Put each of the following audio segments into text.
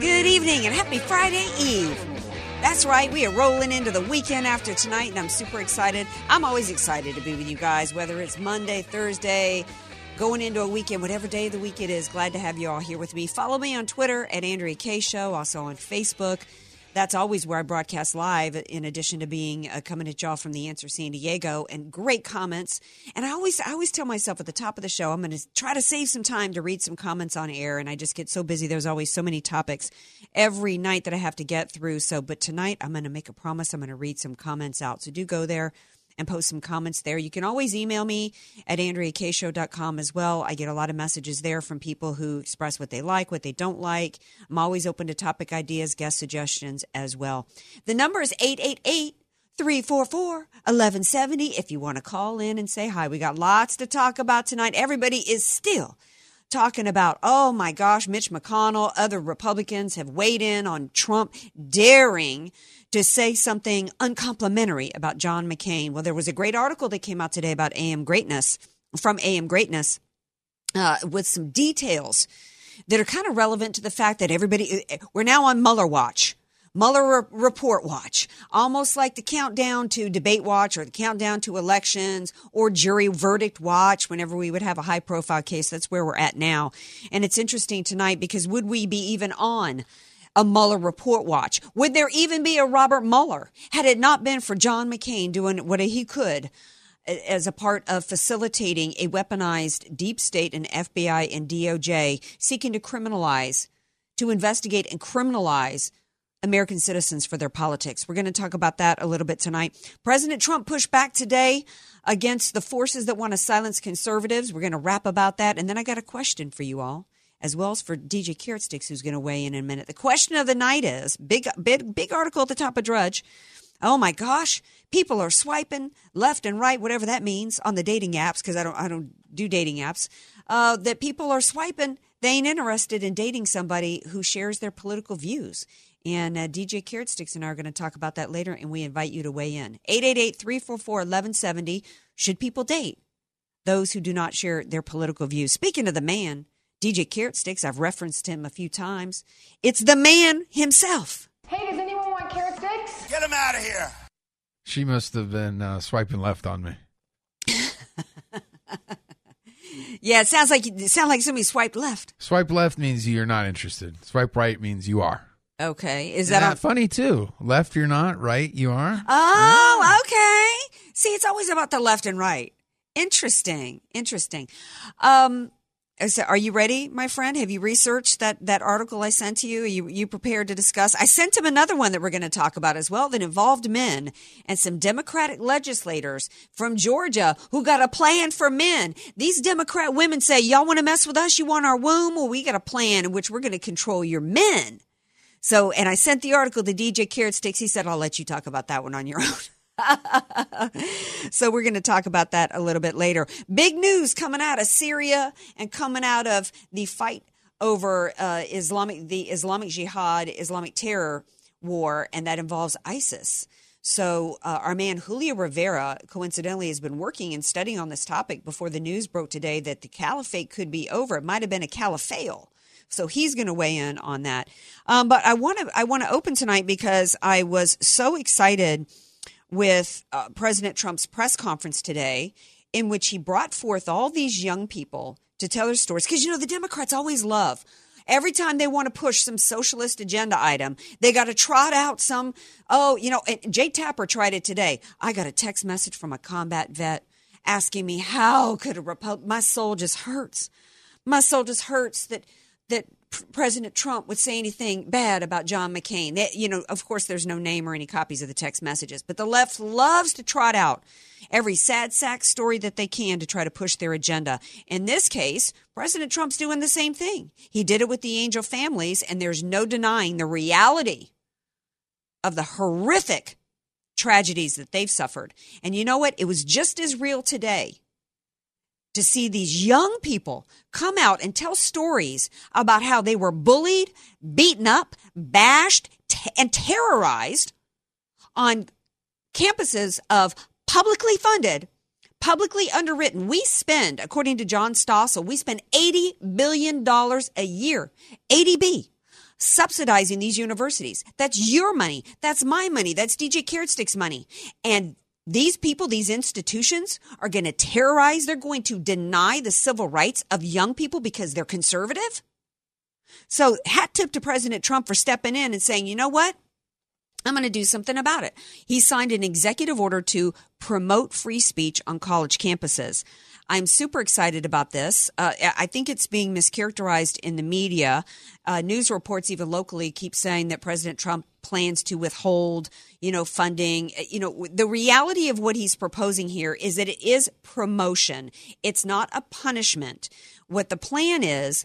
Good evening and happy Friday Eve. That's right, we are rolling into the weekend after tonight, and I'm super excited. I'm always excited to be with you guys, whether it's Monday, Thursday, going into a weekend, whatever day of the week it is. Glad to have you all here with me. Follow me on Twitter at Andrea Kaye Show, also on Facebook that's always where I broadcast live, in addition to being uh, coming at y'all from the Answer San Diego and great comments. And I always, I always tell myself at the top of the show, I'm going to try to save some time to read some comments on air. And I just get so busy. There's always so many topics every night that I have to get through. So, but tonight I'm going to make a promise. I'm going to read some comments out. So do go there and post some comments there. You can always email me at AndreaKShow.com as well. I get a lot of messages there from people who express what they like, what they don't like. I'm always open to topic ideas, guest suggestions as well. The number is 888 344 1170 if you want to call in and say hi. We got lots to talk about tonight. Everybody is still talking about, oh my gosh, Mitch McConnell, other Republicans have weighed in on Trump daring to say something uncomplimentary about John McCain. Well, there was a great article that came out today about AM Greatness from AM Greatness uh, with some details that are kind of relevant to the fact that everybody, we're now on Mueller watch. Mueller report watch, almost like the countdown to debate watch or the countdown to elections or jury verdict watch whenever we would have a high profile case. That's where we're at now. And it's interesting tonight because would we be even on a Mueller report watch? Would there even be a Robert Mueller had it not been for John McCain doing what he could as a part of facilitating a weaponized deep state and FBI and DOJ seeking to criminalize, to investigate and criminalize American citizens for their politics. We're going to talk about that a little bit tonight. President Trump pushed back today against the forces that want to silence conservatives. We're going to rap about that. And then I got a question for you all as well as for DJ Carrot Sticks, who's going to weigh in in a minute. The question of the night is big, big, big article at the top of Drudge. Oh my gosh, people are swiping left and right, whatever that means, on the dating apps because I don't, I don't do dating apps. Uh, that people are swiping. They ain't interested in dating somebody who shares their political views. And uh, DJ Carrot Sticks and I are going to talk about that later, and we invite you to weigh in. 888 344 1170. Should people date those who do not share their political views? Speaking of the man, DJ Carrot Sticks, I've referenced him a few times. It's the man himself. Hey, does anyone want carrot sticks? Get him out of here. She must have been uh, swiping left on me. yeah, it sounds like it sounds like somebody swiped left. Swipe left means you're not interested. Swipe right means you are. Okay, is Isn't that, that funny too? Left, you're not. Right, you are. Oh, okay. See, it's always about the left and right. Interesting. Interesting. Um, so are you ready, my friend? Have you researched that, that article I sent to you? Are you, you prepared to discuss? I sent him another one that we're going to talk about as well that involved men and some Democratic legislators from Georgia who got a plan for men. These Democrat women say, y'all want to mess with us? You want our womb? Well, we got a plan in which we're going to control your men. So, and I sent the article to DJ Carrot Sticks. He said, I'll let you talk about that one on your own. so we're going to talk about that a little bit later. Big news coming out of Syria and coming out of the fight over uh, Islamic, the Islamic Jihad, Islamic terror war, and that involves ISIS. So uh, our man Julio Rivera, coincidentally, has been working and studying on this topic before the news broke today that the caliphate could be over. It might have been a caliphate. So he's going to weigh in on that. Um, but I want to I want to open tonight because I was so excited with uh, President Trump's press conference today, in which he brought forth all these young people to tell their stories. Because, you know, the Democrats always love. Every time they want to push some socialist agenda item, they got to trot out some, oh, you know, Jake Tapper tried it today. I got a text message from a combat vet asking me, how could a Republic, my soul just hurts. My soul just hurts that, that President Trump would say anything bad about John McCain. That, you know, of course, there's no name or any copies of the text messages, but the left loves to trot out every sad sack story that they can to try to push their agenda. In this case, President Trump's doing the same thing. He did it with the angel families, and there's no denying the reality of the horrific tragedies that they've suffered. And you know what? It was just as real today to see these young people come out and tell stories about how they were bullied, beaten up, bashed, t- and terrorized on campuses of publicly funded, publicly underwritten. We spend, according to John Stossel, we spend $80 billion a year, ADB, subsidizing these universities. That's your money. That's my money. That's DJ Carrot Stick's money. And these people, these institutions are going to terrorize, they're going to deny the civil rights of young people because they're conservative. So, hat tip to President Trump for stepping in and saying, you know what? I'm going to do something about it. He signed an executive order to promote free speech on college campuses. I'm super excited about this. Uh, I think it's being mischaracterized in the media. Uh, news reports, even locally, keep saying that President Trump plans to withhold, you know, funding. Uh, you know, the reality of what he's proposing here is that it is promotion. It's not a punishment. What the plan is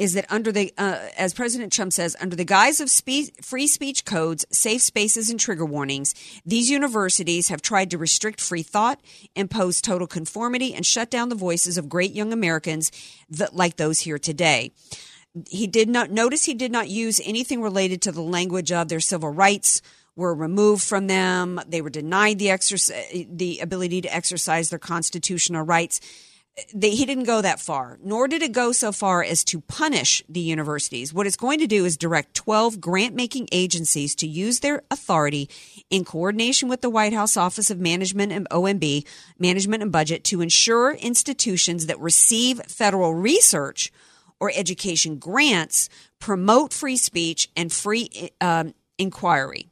is that under the, uh, as President Trump says, under the guise of spe- free speech codes, safe spaces, and trigger warnings, these universities have tried to restrict free thought, impose total conformity, and shut down the voices of great young Americans that, like those here today. He did not notice he did not use anything related to the language of their civil rights were removed from them. They were denied the the ability to exercise their constitutional rights they, he didn't go that far, nor did it go so far as to punish the universities. What it's going to do is direct 12 grant making agencies to use their authority in coordination with the White House Office of Management and OMB, Management and Budget, to ensure institutions that receive federal research or education grants promote free speech and free um, inquiry.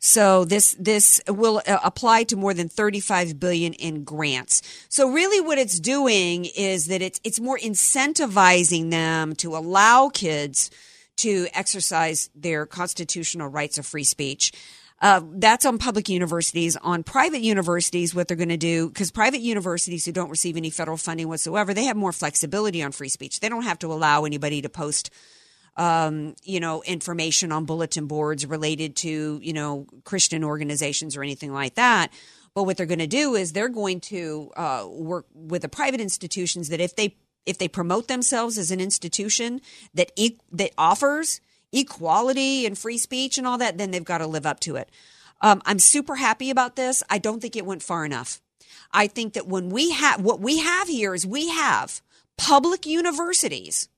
So this this will uh, apply to more than 35 billion in grants. So really what it's doing is that it's it's more incentivizing them to allow kids to exercise their constitutional rights of free speech. Uh, that's on public universities. On private universities, what they're going to do, because private universities who don't receive any federal funding whatsoever, they have more flexibility on free speech. They don't have to allow anybody to post um, you know, information on bulletin boards related to, you know, Christian organizations or anything like that. But what they're going to do is they're going to uh, work with the private institutions that if they if they promote themselves as an institution that e- that offers equality and free speech and all that, then they've got to live up to it. Um, I'm super happy about this. I don't think it went far enough. I think that when we have what we have here is we have public universities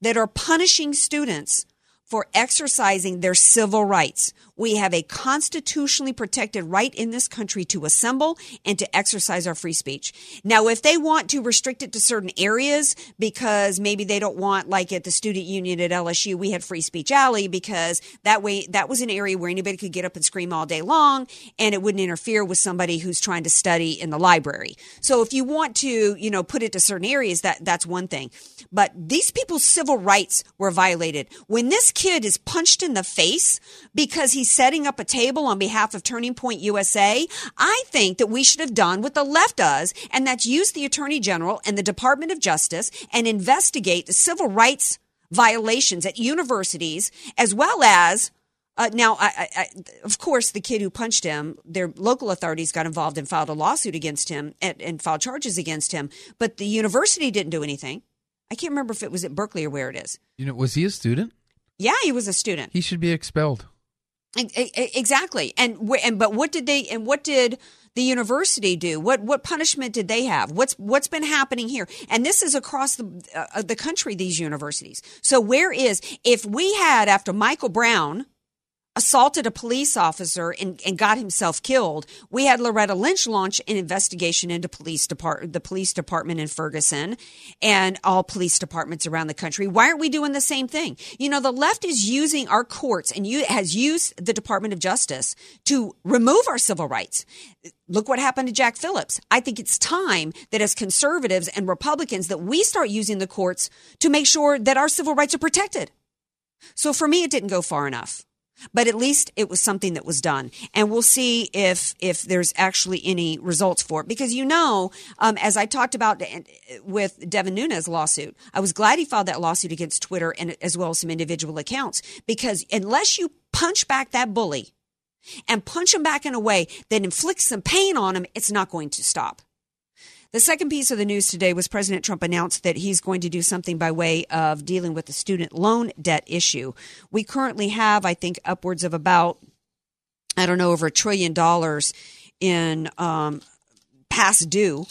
that are punishing students for exercising their civil rights. We have a constitutionally protected right in this country to assemble and to exercise our free speech. Now, if they want to restrict it to certain areas because maybe they don't want, like at the student union at LSU, we had Free Speech Alley because that way, that was an area where anybody could get up and scream all day long and it wouldn't interfere with somebody who's trying to study in the library. So if you want to, you know, put it to certain areas, that, that's one thing. But these people's civil rights were violated. When this kid is punched in the face because he's setting up a table on behalf of Turning Point USA, I think that we should have done what the left does, and that's use the Attorney General and the Department of Justice and investigate the civil rights violations at universities as well as uh, now, I, I, of course, the kid who punched him, their local authorities got involved and filed a lawsuit against him and, and filed charges against him. But the university didn't do anything. I can't remember if it was at Berkeley or where it is. You know, was he a student? Yeah, he was a student. He should be expelled. Exactly. And and but what did they and what did the university do? What what punishment did they have? What's what's been happening here? And this is across the uh, the country these universities. So where is if we had after Michael Brown assaulted a police officer and, and got himself killed. We had Loretta Lynch launch an investigation into police depart the police department in Ferguson and all police departments around the country. Why aren't we doing the same thing? You know, the left is using our courts and you, has used the Department of Justice to remove our civil rights. Look what happened to Jack Phillips. I think it's time that as conservatives and Republicans that we start using the courts to make sure that our civil rights are protected. So for me, it didn't go far enough but at least it was something that was done. And we'll see if if there's actually any results for it. Because you know um, as i talked about with devin nunes lawsuit i was glad he filed that lawsuit against twitter and as well as some individual accounts. Because unless you punch back that bully and punch him back in a way that inflicts some pain on him it's not going to stop the second piece of the news today was President Trump announced that he's going to do something by way of dealing with the student loan debt issue. We currently have, I think, upwards of about, I don't know, over a trillion dollars in um, past due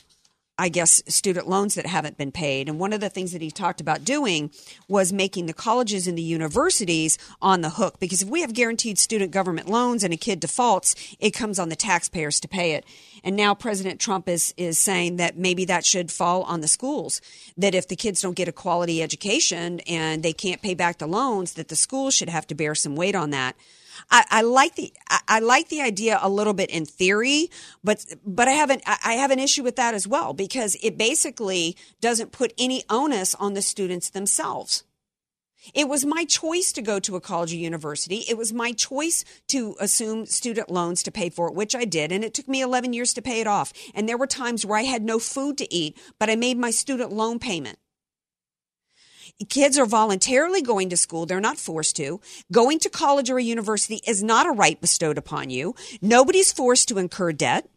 I guess, student loans that haven't been paid. And one of the things that he talked about doing was making the colleges and the universities on the hook. Because if we have guaranteed student government loans and a kid defaults, it comes on the taxpayers to pay it. And now President Trump is, is saying that maybe that should fall on the schools. That if the kids don't get a quality education and they can't pay back the loans, that the schools should have to bear some weight on that. I, I like the I, I, like the idea a little bit in theory, but but I have an I have an issue with that as well because it basically doesn't put any onus on the students themselves. It was my choice to go to a college or university. It was my choice to assume student loans to pay for it, which I did. And it took me 11 years to pay it off. And there were times where I had no food to eat, but I made my student loan payment. Kids are voluntarily going to school. They're not forced to. Going to college or a university is not a right bestowed upon you. Nobody's forced to incur debt.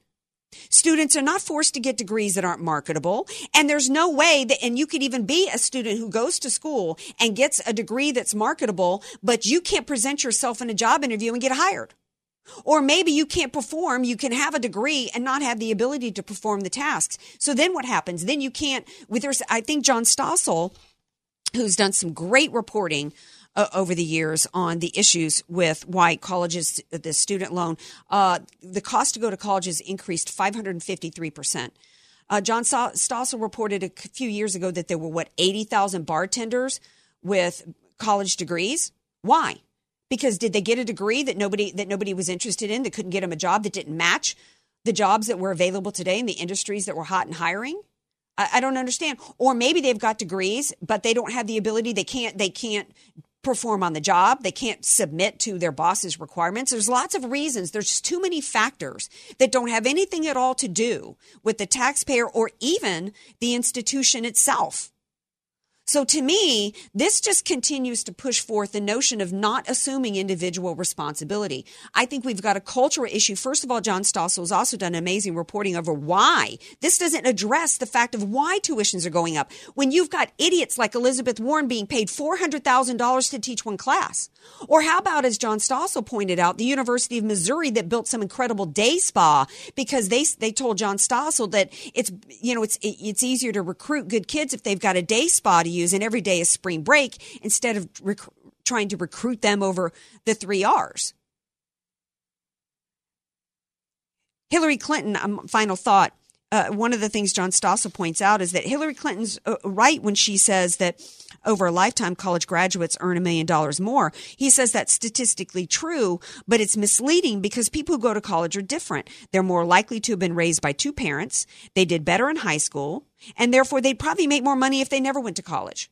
Students are not forced to get degrees that aren't marketable. And there's no way that, and you could even be a student who goes to school and gets a degree that's marketable, but you can't present yourself in a job interview and get hired. Or maybe you can't perform, you can have a degree and not have the ability to perform the tasks. So then what happens? Then you can't, with, I think John Stossel, who's done some great reporting uh, over the years on the issues with why colleges, the student loan, uh, the cost to go to college has increased 553%. Uh, John Stossel reported a few years ago that there were, what, 80,000 bartenders with college degrees? Why? Because did they get a degree that nobody that nobody was interested in that couldn't get them a job that didn't match the jobs that were available today in the industries that were hot and hiring? I, I don't understand. Or maybe they've got degrees, but they don't have the ability. They can't. They can't perform on the job. They can't submit to their boss's requirements. There's lots of reasons. There's just too many factors that don't have anything at all to do with the taxpayer or even the institution itself. So to me, this just continues to push forth the notion of not assuming individual responsibility. I think we've got a cultural issue. First of all, John Stossel has also done amazing reporting over why this doesn't address the fact of why tuitions are going up. When you've got idiots like Elizabeth Warren being paid $400,000 to teach one class. Or how about, as John Stossel pointed out, the University of Missouri that built some incredible day spa because they, they told John Stossel that it's, you know, it's, it's easier to recruit good kids if they've got a day spa to use use, and every day is spring break instead of rec- trying to recruit them over the three R's. Hillary Clinton, um, final thought. Uh, one of the things John Stossel points out is that Hillary Clinton's uh, right when she says that over a lifetime, college graduates earn a million dollars more. He says that's statistically true, but it's misleading because people who go to college are different. They're more likely to have been raised by two parents. They did better in high school, and therefore they'd probably make more money if they never went to college.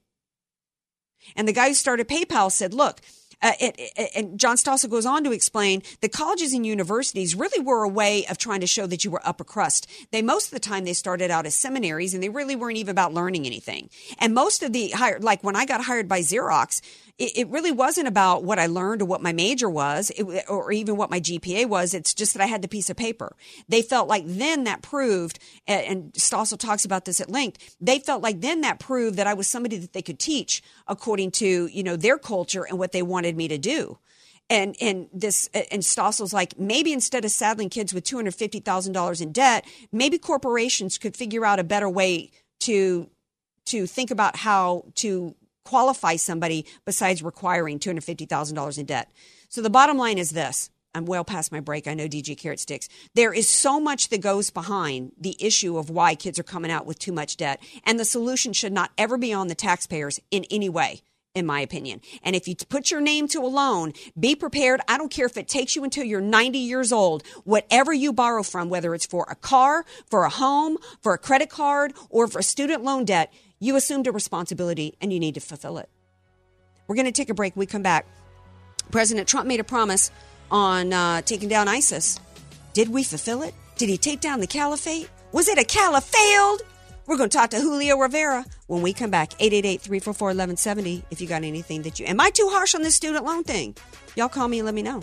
And the guy who started PayPal said, look, uh, it, it, and John Stossel goes on to explain that colleges and universities really were a way of trying to show that you were upper crust. They most of the time they started out as seminaries and they really weren't even about learning anything. And most of the hired, like when I got hired by Xerox, it, it really wasn't about what I learned or what my major was, it, or even what my GPA was. It's just that I had the piece of paper. They felt like then that proved, and Stossel talks about this at length. They felt like then that proved that I was somebody that they could teach according to you know their culture and what they wanted me to do and and this and Stossel's like maybe instead of saddling kids with two hundred fifty thousand dollars in debt, maybe corporations could figure out a better way to to think about how to qualify somebody besides requiring $250,000 in debt. So the bottom line is this. I'm well past my break. I know DJ Carrot Sticks. There is so much that goes behind the issue of why kids are coming out with too much debt. And the solution should not ever be on the taxpayers in any way in my opinion. And if you put your name to a loan, be prepared. I don't care if it takes you until you're 90 years old. Whatever you borrow from, whether it's for a car, for a home, for a credit card, or for student loan debt, you assumed a responsibility and you need to fulfill it. We're going to take a break. We come back. President Trump made a promise on uh, taking down ISIS. Did we fulfill it? Did he take down the caliphate? Was it a caliphate? Failed? We're going to talk to Julio Rivera when we come back. 888 344 1170 if you got anything that you. Am I too harsh on this student loan thing? Y'all call me and let me know.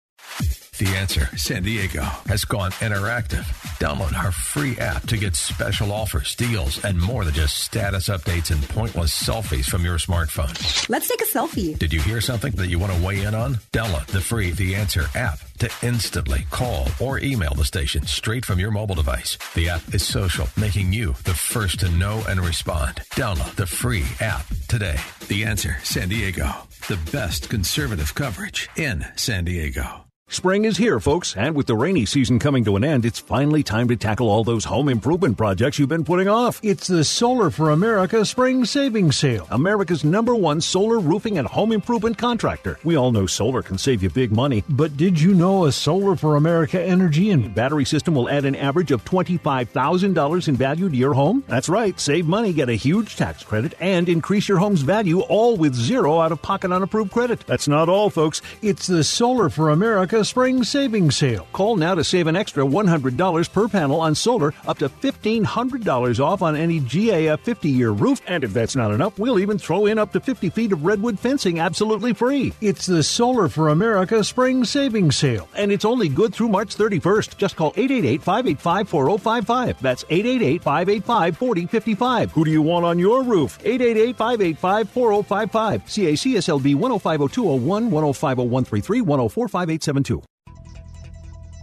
The answer San Diego has gone interactive. Download our free app to get special offers, deals, and more than just status updates and pointless selfies from your smartphone. Let's take a selfie. Did you hear something that you want to weigh in on? Download the free The Answer app to instantly call or email the station straight from your mobile device. The app is social, making you the first to know and respond. Download the free app today. The Answer San Diego, the best conservative coverage in San Diego. Spring is here, folks, and with the rainy season coming to an end, it's finally time to tackle all those home improvement projects you've been putting off. It's the Solar for America Spring Savings Sale. America's number one solar roofing and home improvement contractor. We all know solar can save you big money. But did you know a Solar for America energy and battery system will add an average of $25,000 in value to your home? That's right. Save money, get a huge tax credit, and increase your home's value all with zero out of pocket unapproved credit. That's not all, folks. It's the Solar for America Spring Savings Sale. Call now to save an extra $100 per panel on solar, up to $1,500 off on any GAF 50 year roof. And if that's not enough, we'll even throw in up to 50 feet of redwood fencing absolutely free. It's the Solar for America Spring Savings Sale. And it's only good through March 31st. Just call 888 585 4055. That's 888 585 4055. Who do you want on your roof? 888 585 4055. CACSLB 1050201, 1050133, 1045872.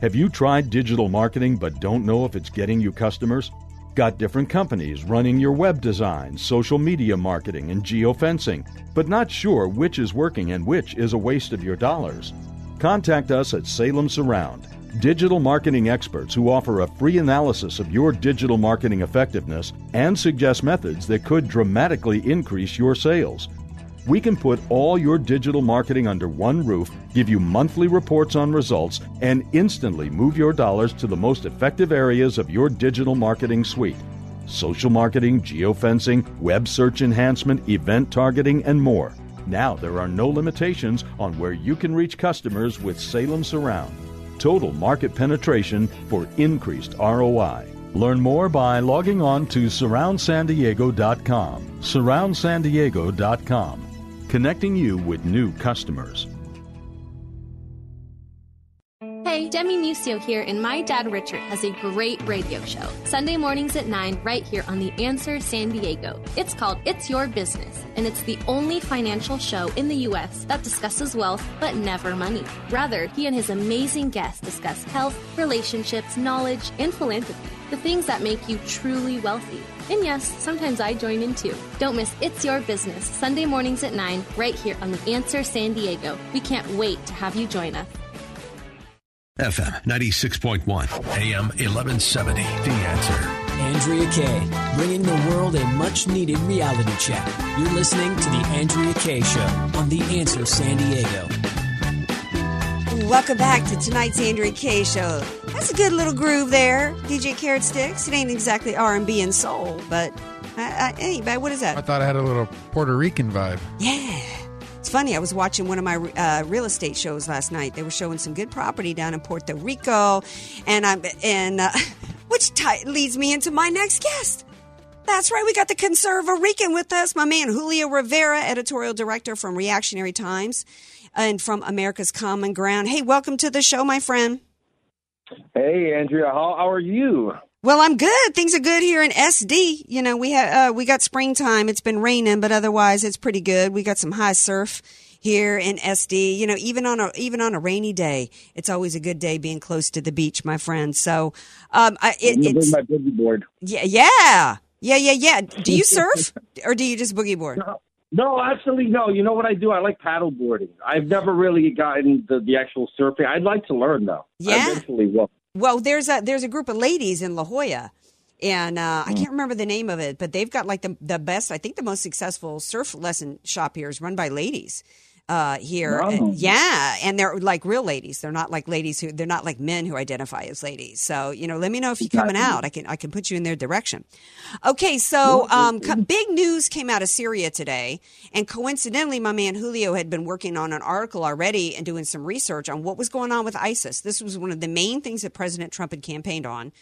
Have you tried digital marketing but don't know if it's getting you customers? Got different companies running your web design, social media marketing, and geofencing, but not sure which is working and which is a waste of your dollars? Contact us at Salem Surround, digital marketing experts who offer a free analysis of your digital marketing effectiveness and suggest methods that could dramatically increase your sales. We can put all your digital marketing under one roof, give you monthly reports on results, and instantly move your dollars to the most effective areas of your digital marketing suite social marketing, geofencing, web search enhancement, event targeting, and more. Now there are no limitations on where you can reach customers with Salem Surround. Total market penetration for increased ROI. Learn more by logging on to surroundsandiego.com. Surroundsandiego.com connecting you with new customers. Hey, Demi Nusio here, and my dad Richard has a great radio show. Sunday mornings at 9, right here on The Answer San Diego. It's called It's Your Business, and it's the only financial show in the U.S. that discusses wealth but never money. Rather, he and his amazing guests discuss health, relationships, knowledge, and philanthropy. The things that make you truly wealthy. And yes, sometimes I join in too. Don't miss It's Your Business, Sunday mornings at 9, right here on The Answer San Diego. We can't wait to have you join us. FM 96.1, AM 1170. The answer. Andrea Kaye, bringing the world a much needed reality check. You're listening to The Andrea Kaye Show on The Answer San Diego. Welcome back to tonight's Andrea Kaye Show. That's a good little groove there, DJ Carrot Sticks. It ain't exactly R&B and soul, but I, I. What is that? I thought I had a little Puerto Rican vibe. Yeah. It's funny. I was watching one of my uh, real estate shows last night. They were showing some good property down in Puerto Rico, and I'm and uh, which t- leads me into my next guest. That's right. We got the Conserva Rican with us, my man Julio Rivera, editorial director from Reactionary Times and from America's Common Ground. Hey, welcome to the show, my friend. Hey, Andrea. How, how are you? Well, I'm good. Things are good here in SD. You know, we have uh, we got springtime. It's been raining, but otherwise it's pretty good. We got some high surf here in SD. You know, even on a even on a rainy day, it's always a good day being close to the beach, my friend. So, um, I, it, it's my boogie board. Yeah, yeah, yeah, yeah, yeah. Do you surf or do you just boogie board? No, no, actually, no. You know what I do? I like paddle boarding. I've never really gotten the, the actual surfing. I'd like to learn though. Yeah. I eventually will. Well, there's a there's a group of ladies in La Jolla, and uh, I can't remember the name of it, but they've got like the the best, I think, the most successful surf lesson shop here is run by ladies. Uh, here, Wow. yeah, and they're like real ladies. They're not like ladies who they're not like men who identify as ladies. So you know, let me know if you're coming out. I can I can put you in their direction. Okay, so um, co- big news came out of Syria today, and coincidentally, my man Julio had been working on an article already and doing some research on what was going on with ISIS. This was one of the main things that President Trump had campaigned on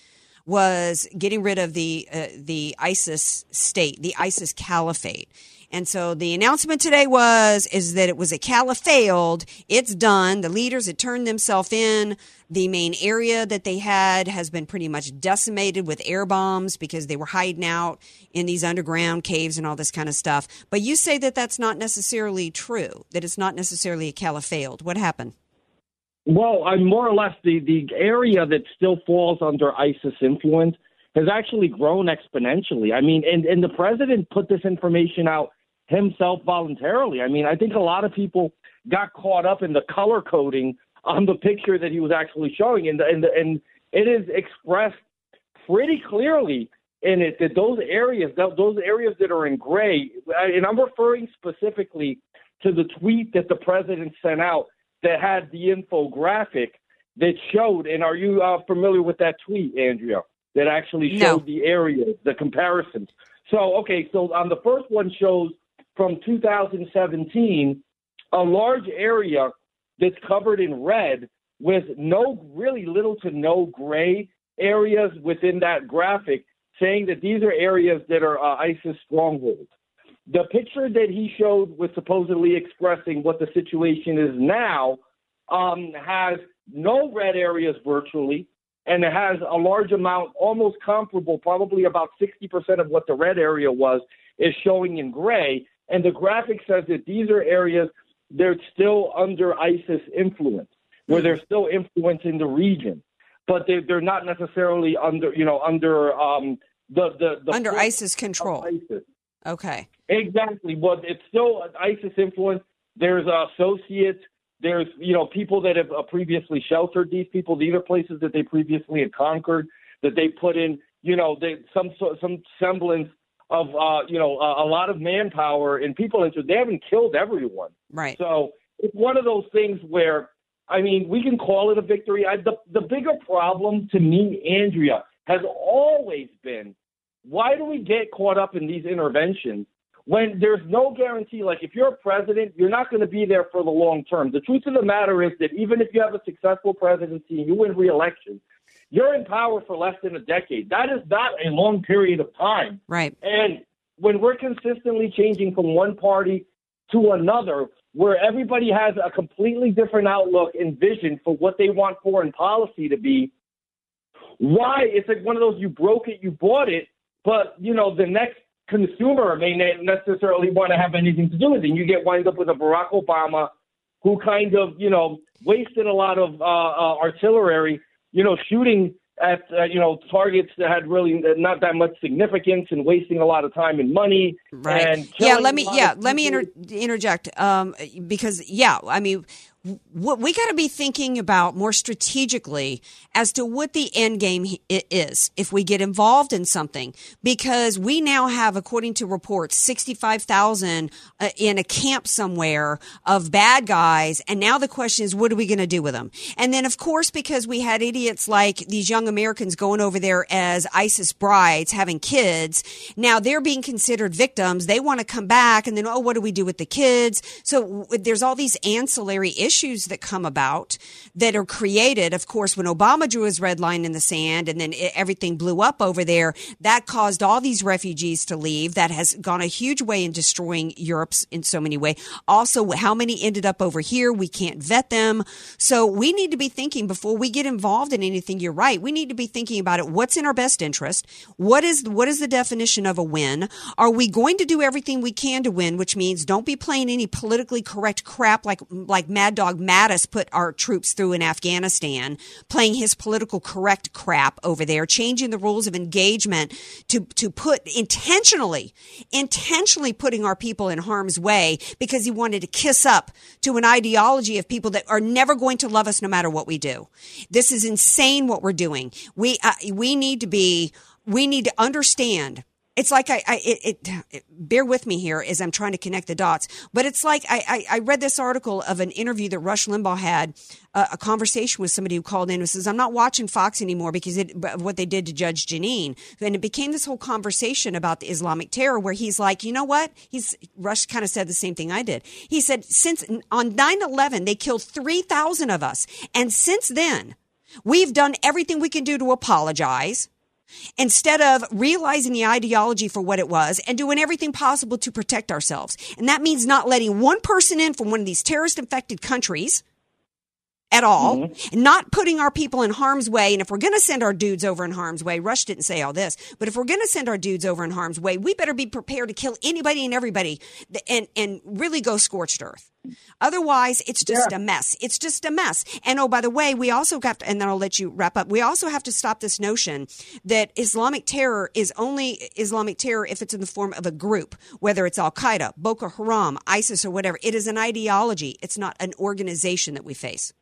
was getting rid of the uh, the ISIS state, the ISIS caliphate. And so the announcement today was is that it was a caliphate. It's done. The leaders had turned themselves in. The main area that they had has been pretty much decimated with air bombs because they were hiding out in these underground caves and all this kind of stuff. But you say that that's not necessarily true. That it's not necessarily a caliphate. What happened? Well, I'm more or less the the area that still falls under ISIS influence has actually grown exponentially. I mean, and and the president put this information out himself voluntarily. I mean, I think a lot of people got caught up in the color coding on the picture that he was actually showing, and the, and the, and it is expressed pretty clearly in it that those areas, tho- those areas that are in gray, and I'm referring specifically to the tweet that the president sent out that had the infographic that showed. And are you uh, familiar with that tweet, Andrea? That actually showed the areas, the comparisons. So, okay, so on the first one shows from 2017 a large area that's covered in red with no really little to no gray areas within that graphic saying that these are areas that are uh, ISIS strongholds. The picture that he showed was supposedly expressing what the situation is now um, has no red areas virtually, and it has a large amount, almost comparable, probably about 60% of what the red area was, is showing in gray. And the graphic says that these are areas they're still under ISIS influence, where they're still influencing the region, but they're, they're not necessarily under, you know, under um, the, the, the Under ISIS control. ISIS. Okay. Exactly. But it's still ISIS influence. There's associates. There's you know people that have uh, previously sheltered these people. These are places that they previously had conquered. That they put in you know they, some so- some semblance of uh, you know a, a lot of manpower and people into. They haven't killed everyone. Right. So it's one of those things where I mean we can call it a victory. I, the the bigger problem to me, Andrea, has always been why do we get caught up in these interventions when there's no guarantee? Like, if you're a president, you're not going to be there for the long term. The truth of the matter is that even if you have a successful presidency and you win re-election, you're in power for less than a decade. That is not a long period of time. Right. And when we're consistently changing from one party to another, where everybody has a completely different outlook and vision for what they want foreign policy to be, why? It's like one of those you broke it, you bought it, but you know the next consumer may not necessarily want to have anything to do with it. And you get wind up with a Barack Obama who kind of you know wasted a lot of uh, uh, artillery, you know, shooting at uh, you know targets that had really not that much significance and wasting a lot of time and money. Right. And yeah. Let me. Yeah. Let me inter- interject. Um, because yeah, I mean, what we got to be thinking about more strategically as to what the end game is if we get involved in something. Because we now have according to reports 65,000 uh, in a camp somewhere of bad guys and now the question is what are we going to do with them? And then of course because we had idiots like these young Americans going over there as ISIS brides having kids now they're being considered victims. They want to come back and then oh what do we do with the kids? So there's all these ancillary issues that come about that are created of course when Obama drew his red line in the sand and then it, everything blew up over there that caused all these refugees to leave. That has gone a huge way in destroying Europe's in so many ways. Also how many ended up over here? We can't vet them. So we need to be thinking before we get involved in anything. You're right. We need to be thinking about it. What's in our best interest? What is what is the definition of a win? Are we going to do everything we can to win which means don't be playing any politically correct crap like like Mad Dog Mattis put our troops through in Afghanistan playing his political correct crap over there changing the rules of engagement to to put intentionally intentionally putting our people in harm's way because he wanted to kiss up to an ideology of people that are never going to love us no matter what we do. This is insane what we're doing. We uh, we need to be we need to understand it's like I, I it, it, it- bear with me here as I'm trying to connect the dots, but it's like I, I, I read this article of an interview that Rush Limbaugh had uh, a conversation with somebody who called in and says, I'm not watching Fox anymore because it, of what they did to Judge Jeanine. And it became this whole conversation about the Islamic terror where he's like, you know what? He's, Rush kind of said the same thing I did. He said, since on 9-11, they killed 3,000 of us. And since then, we've done everything we can do to apologize instead of realizing the ideology for what it was and doing everything possible to protect ourselves. And that means not letting one person in from one of these terrorist infected countries at all, and not putting our people in harm's way. And if we're going to send our dudes over in harm's way, Rush didn't say all this, but if we're going to send our dudes over in harm's way, we better be prepared to kill anybody and everybody and, and really go scorched earth. Otherwise, it's just a mess. It's just a mess. And oh, by the way, we also got to, and then I'll let you wrap up. We also have to stop this notion that Islamic terror is only Islamic terror if it's in the form of a group, whether it's Al Qaeda, Boko Haram, ISIS, or whatever. It is an ideology. It's not an organization that we face.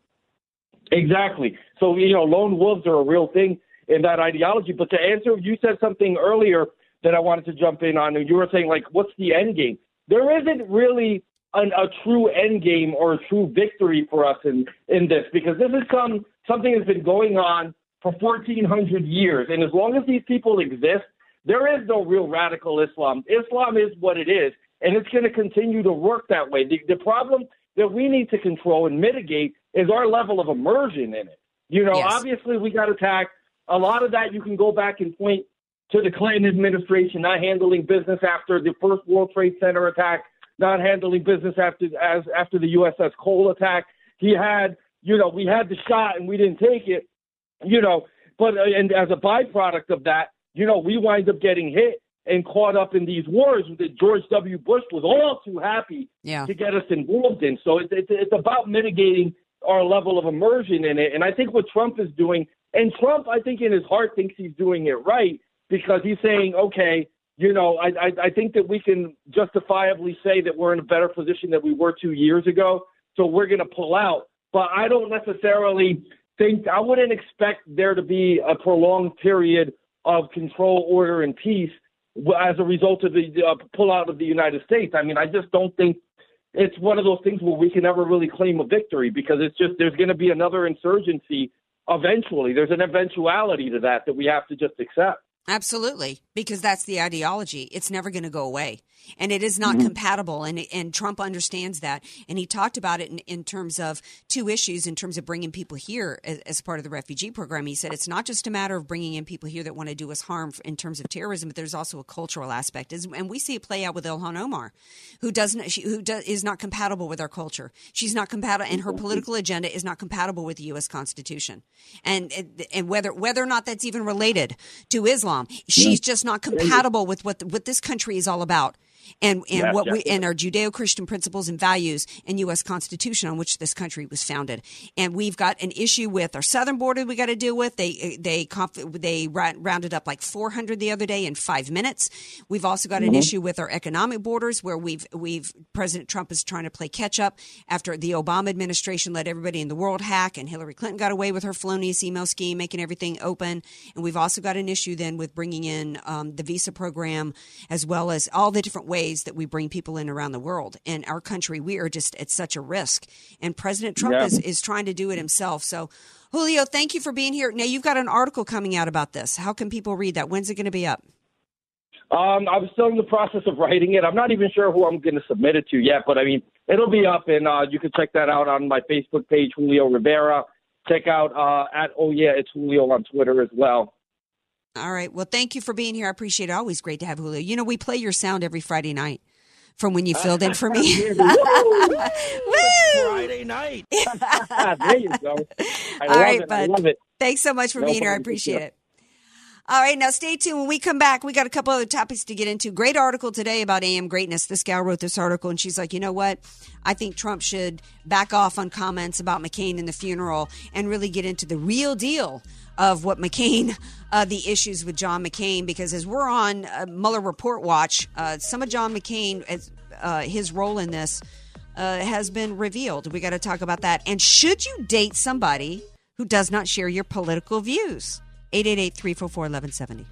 Exactly. So, you know, lone wolves are a real thing in that ideology. But to answer, you said something earlier that I wanted to jump in on, and you were saying, like, what's the end game? There isn't really an, a true end game or a true victory for us in, in this because this is some something that's been going on for 1,400 years. And as long as these people exist, there is no real radical Islam. Islam is what it is, and it's going to continue to work that way. The, the problem that we need to control and mitigate is our level of immersion in it. You know, Yes. obviously we got attacked. A lot of that you can go back and point to the Clinton administration not handling business after the first World Trade Center attack, not handling business after as after the USS Cole attack. He had, you know, we had the shot and we didn't take it, you know. But uh, and as a byproduct of that, you know, we wind up getting hit and caught up in these wars that George W. Bush was all too happy Yeah. to get us involved in. So it's, it's, it's about mitigating our level of immersion in it. And I think what Trump is doing, and Trump, I think in his heart thinks he's doing it right because he's saying, okay, you know, I, I, I think that we can justifiably say that we're in a better position than we were two years ago. So we're going to pull out. But I don't necessarily think, I wouldn't expect there to be a prolonged period of control, order, and peace as a result of the uh, pullout of the United States. I mean, I just don't think it's one of those things where we can never really claim a victory because it's just there's going to be another insurgency eventually. There's an eventuality to that that we have to just accept. Absolutely, because that's the ideology. It's never going to go away, and it is not Mhm. compatible. And and Trump understands that, and he talked about it in, in terms of two issues. In terms of bringing people here as, as part of the refugee program, he said it's not just a matter of bringing in people here that want to do us harm in terms of terrorism, but there's also a cultural aspect. And we see it play out with Ilhan Omar, who doesn't, she, who does, is not compatible with our culture. She's not compatible, and her political agenda is not compatible with the U.S. Constitution. And and whether whether or not that's even related to Islam, she's just not compatible with what what this country is all about. And and Yes, what we definitely. and our Judeo-Christian principles and values and U.S. Constitution on which this country was founded. And we've got an issue with our southern border we got to deal with. They they conf- they rounded up like 400 the other day in five minutes. We've also got an Mm-hmm. Mhm. issue with our economic borders where we've we've President Trump is trying to play catch up after the Obama administration let everybody in the world hack and Hillary Clinton got away with her felonious email scheme, making everything open. And we've also got an issue then with bringing in um, the visa program as well as all the different ways that we bring people in around the world. In our country, we are just at such a risk. And President Trump Yeah. is, is trying to do it himself. So, Julio, thank you for being here. Now, you've got an article coming out about this. How can people read that? When's it going to be up? Um, I'm still in the process of writing it. I'm not even sure who I'm going to submit it to yet, but I mean, it'll be up, and uh, you can check that out on my Facebook page, Julio Rivera. Check out uh, at Oh Yeah, it's Julio on Twitter as well. All right. Well, thank you for being here. I appreciate it. Always great to have Julio. You know, we play your sound every Friday night from when you filled in for me. Friday night. there you go. I All love right, it. I bud. love it. Thanks so much for No being here. I appreciate it. All right, now stay tuned. When we come back, we got a couple other topics to get into. Great article today about AM greatness. This gal wrote this article, and she's like, you know what? I think Trump should back off on comments about McCain and the funeral and really get into the real deal of what McCain, uh, the issues with John McCain, because as we're on uh, Mueller report watch, uh, some of John McCain, as, uh, his role in this uh, has been revealed. We got to talk about that. And should you date somebody who does not share your political views? 888 344 1170.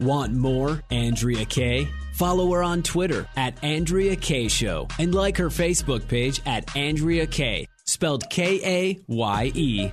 Want more Andrea Kaye? Follow her on Twitter at Andrea Kaye Show and like her Facebook page at Andrea Kaye, spelled K A Y E.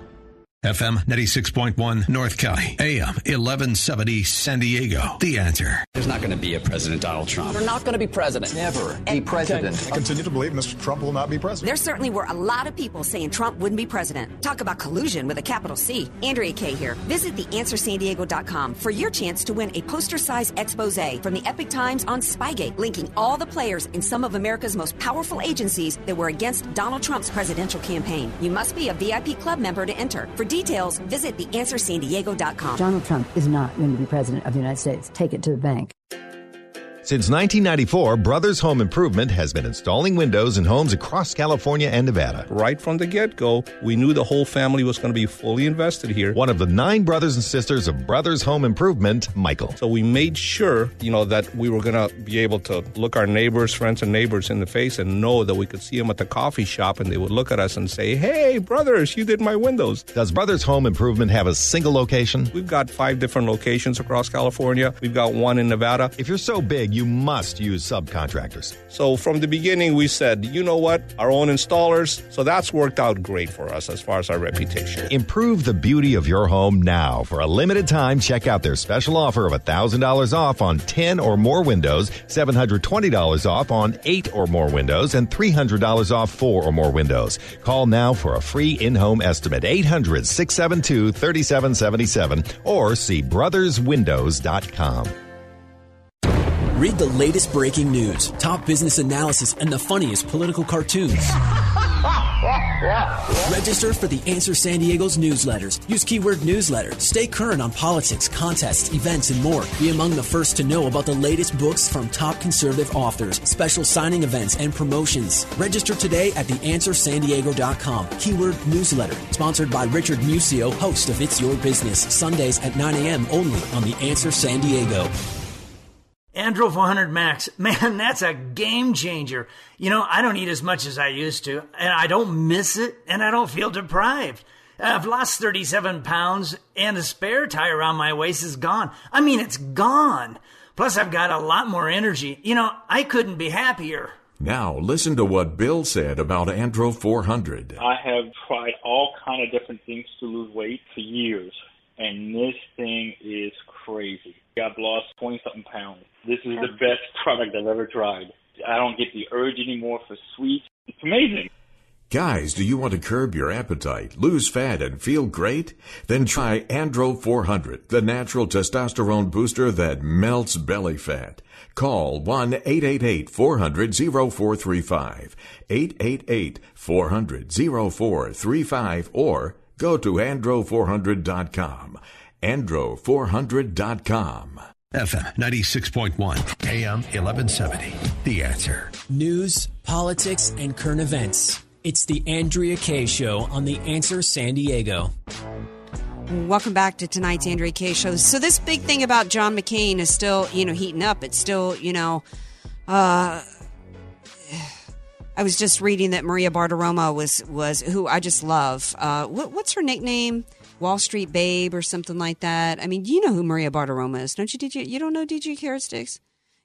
FM 96.1 North County, AM 1170 San Diego. The answer. There's not going to be a President Donald Trump. We're not going to be president. Never be president. I continue to believe Mr. Trump will not be president. There certainly were a lot of people saying Trump wouldn't be president. Talk about collusion with a capital C. Andrea Kaye here. Visit theanswersandiego.com for your chance to win a poster-sized expose from the Epoch Times on Spygate, linking all the players in some of America's most powerful agencies that were against Donald Trump's presidential campaign. You must be a VIP club member to enter. For details, visit theanswersandiego.com. Donald Trump is not going to be president of the United States. Take it to the bank. Since 1994, Brothers Home Improvement has been installing windows in homes across California and Nevada. Right from the get go, we knew the whole family was going to be fully invested here. One of the nine brothers and sisters of Brothers Home Improvement, Michael. So we made sure, you know, that we were going to be able to look our neighbors, friends, and neighbors in the face and know that we could see them at the coffee shop and they would look at us and say, Hey, brothers, you did my windows. Does Brothers Home Improvement have a single location? We've got five different locations across California. We've got one in Nevada. If you're so big, you must use subcontractors. So from the beginning, we said, you know what, our own installers. So that's worked out great for us as far as our reputation. Improve the beauty of your home now. For a limited time, check out their special offer of $1,000 off on 10 or more windows, $720 off on 8 or more windows, and $300 off 4 or more windows. Call now for a free in-home estimate. 800 672 3777 or see brotherswindows.com. Read the latest breaking news, top business analysis, and the funniest political cartoons. Register for the Answer San Diego's newsletters. Use keyword newsletter. Stay current on politics, contests, events, and more. Be among the first to know about the latest books from top conservative authors, special signing events, and promotions. Register today at theanswersandiego.com. Keyword newsletter. Sponsored by Richard Musio, host of It's Your Business. Sundays at 9 a.m. only on The Answer San Diego. Andro 400 Max, man, that's a game changer. You know, I don't eat as much as I used to, and I don't miss it, and I don't feel deprived. I've lost 37 pounds, and the spare tire around my waist is gone. I mean, it's gone. Plus, I've got a lot more energy. You know, I couldn't be happier. Now, listen to what Bill said about Andro 400. I have tried all kind of different things to lose weight for years, and this thing is crazy. I've lost 20 something pounds. This is the best product I've ever tried. I don't get the urge anymore for sweets. It's amazing. Guys, do you want to curb your appetite, lose fat, and feel great? Then try Andro 400, the natural testosterone booster that melts belly fat. Call 1-888-400-0435, 888-400-0435, or go to andro400.com. andro400.com. FM 96.1, AM 1170. The answer. News, politics, and current events. It's the Andrea Kaye Show on The Answer San Diego. Welcome back to tonight's Andrea Kaye show. So this big thing about John McCain is still, you know, heating up. It's still, you know, uh, I was just reading that Maria Bartiromo was was who I just love. Uh, what, what's her nickname? Wall Street Babe or something like that. I mean, you know who Maria Bartiromo is, don't you? Did you? You don't know DJ Carrot Sticks?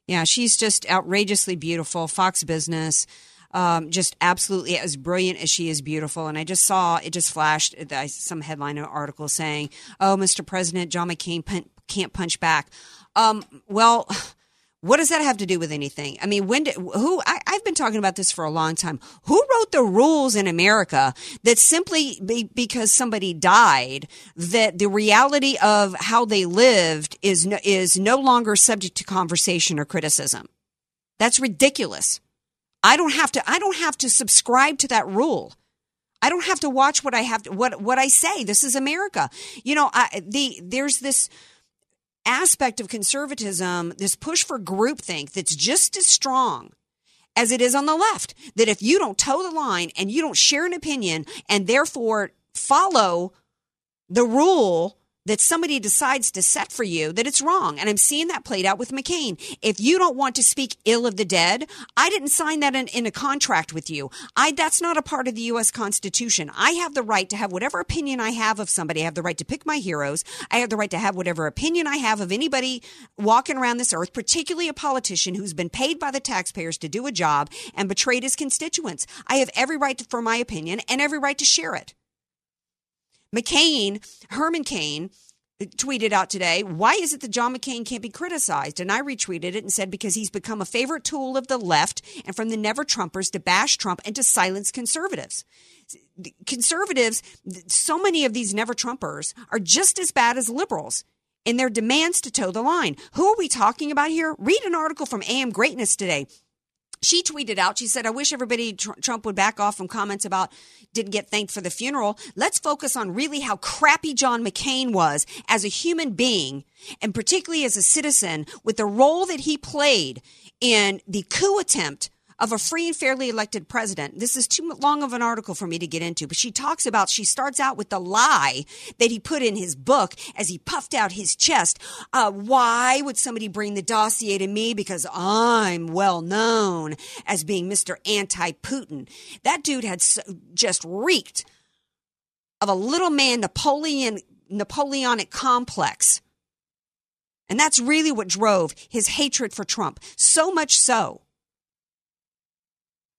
Yeah, she's just outrageously beautiful. Fox Business um, just absolutely as brilliant as she is beautiful. And I just saw it just flashed uh, some headline article saying, "Oh, Mr. President, John McCain can't punch back." Um, well. What does that have to do with anything? I mean, when did, who, I, have been talking about this for a long time. Who wrote the rules in America that simply be, because somebody died, that the reality of how they lived is no, is no longer subject to conversation or criticism? That's ridiculous. I don't have to I don't have to subscribe to that rule. I don't have to watch what I have to, what what I say. This is America. You know, I, the there's this aspect of conservatism, this push for groupthink that's just as strong as it is on the left. That if you don't toe the line and you don't share an opinion and therefore follow the rule that somebody decides to set for you that it's wrong. And I'm seeing that played out with McCain. If you don't want to speak ill of the dead, I didn't sign that in, in, a contract with you. I, that's not a part of the U.S. Constitution. I have the right to have whatever opinion I have of somebody. I have the right to pick my heroes. I have the right to have whatever opinion I have of anybody walking around this earth, particularly a politician who's been paid by the taxpayers to do a job and betrayed his constituents. I have every right to, for my opinion and every right to share it. McCain, Herman Cain, tweeted out today, why is it that John McCain can't be criticized? And I retweeted it and said, because he's become a favorite tool of the left and from the never Trumpers to bash Trump and to silence conservatives. Conservatives, so many of these never Trumpers are just as bad as liberals in their demands to toe the line. Who are we talking about here? Read an article from AM Greatness today she tweeted out, she said, I wish everybody, Trump would back off from comments about didn't get thanked for the funeral. Let's focus on really how crappy John McCain was as a human being, and particularly as a citizen, with the role that he played in the coup attempt of a free and fairly elected president. This is too long of an article for me to get into, but she talks about, she starts out with the lie that he put in his book as he puffed out his chest. Uh, why would somebody bring the dossier to me? Because I'm well known as being Mr. Anti Putin. That dude had so, just reeked of a little man Napoleon, Napoleonic complex. And that's really what drove his hatred for Trump. So much so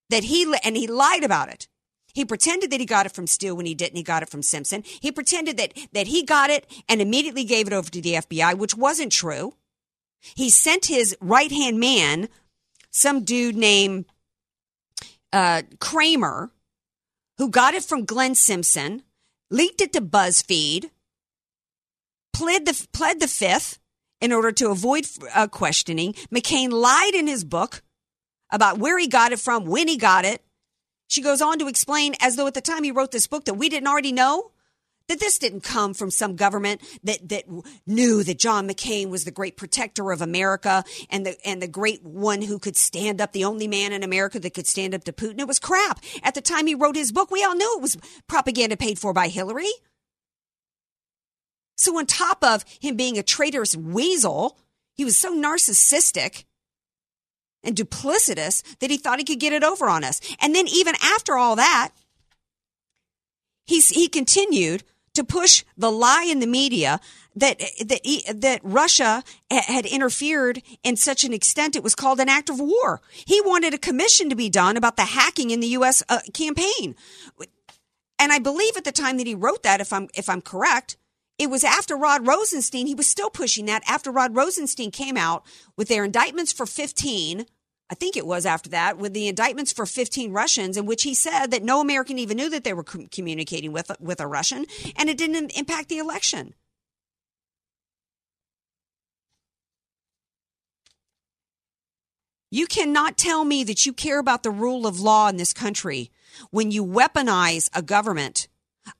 that he and he lied about it. He pretended that he got it from Steele when he didn't. He got it from Simpson. He pretended that that he got it and immediately gave it over to the FBI, which wasn't true. He sent his right hand man, some dude named uh, Kramer, who got it from Glenn Simpson, leaked it to BuzzFeed, pled the pled the fifth in order to avoid uh, questioning. McCain lied in his book about where he got it from, when he got it. She goes on to explain, as though at the time he wrote this book, that we didn't already know that this didn't come from some government that, that knew that John McCain was the great protector of America and the, and the great one who could stand up, the only man in America that could stand up to Putin. It was crap. At the time he wrote his book, we all knew it was propaganda paid for by Hillary. So on top of him being a traitorous weasel, He was so narcissistic and duplicitous that he thought he could get it over on us. And then even after all that, he's, he continued to push the lie in the media that that that Russia had interfered in such an extent it was called an act of war. He wanted a commission to be done about the hacking in the U.S. Uh, campaign, and I believe at the time that he wrote that, if I'm if I'm correct, it was after Rod Rosenstein. He was still pushing that after Rod Rosenstein came out with their indictments for 15 I think it was after that, with the indictments for 15 Russians, in which he said that no American even knew that they were com- communicating with with a Russian, and it didn't impact the election. You cannot tell me that you care about the rule of law in this country when you weaponize a government